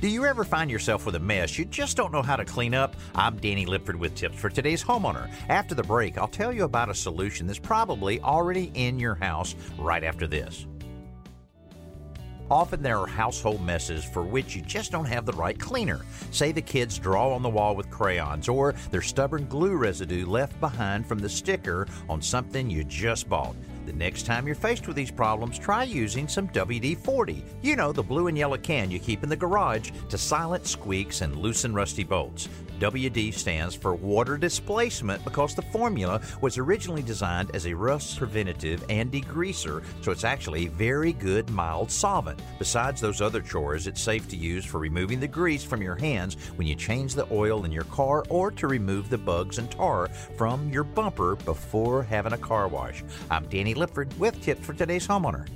Do you ever find yourself with a mess you just don't know how to clean up? I'm Danny Lipford with tips for today's homeowner. After the break, I'll tell you about a solution that's probably already in your house right after this. Often there are household messes for which you just don't have the right cleaner. Say the kids draw on the wall with crayons, or there's stubborn glue residue left behind from the sticker on something you just bought. The next time you're faced with these problems, try using some WD 40. You know, the blue and yellow can you keep in the garage to silence squeaks and loosen rusty bolts. WD stands for water displacement because the formula was originally designed as a rust preventative and degreaser, so it's actually a very good mild solvent. Besides those other chores, it's safe to use for removing the grease from your hands when you change the oil in your car or to remove the bugs and tar from your bumper before having a car wash. I'm Danny Lipford with tips for today's homeowner.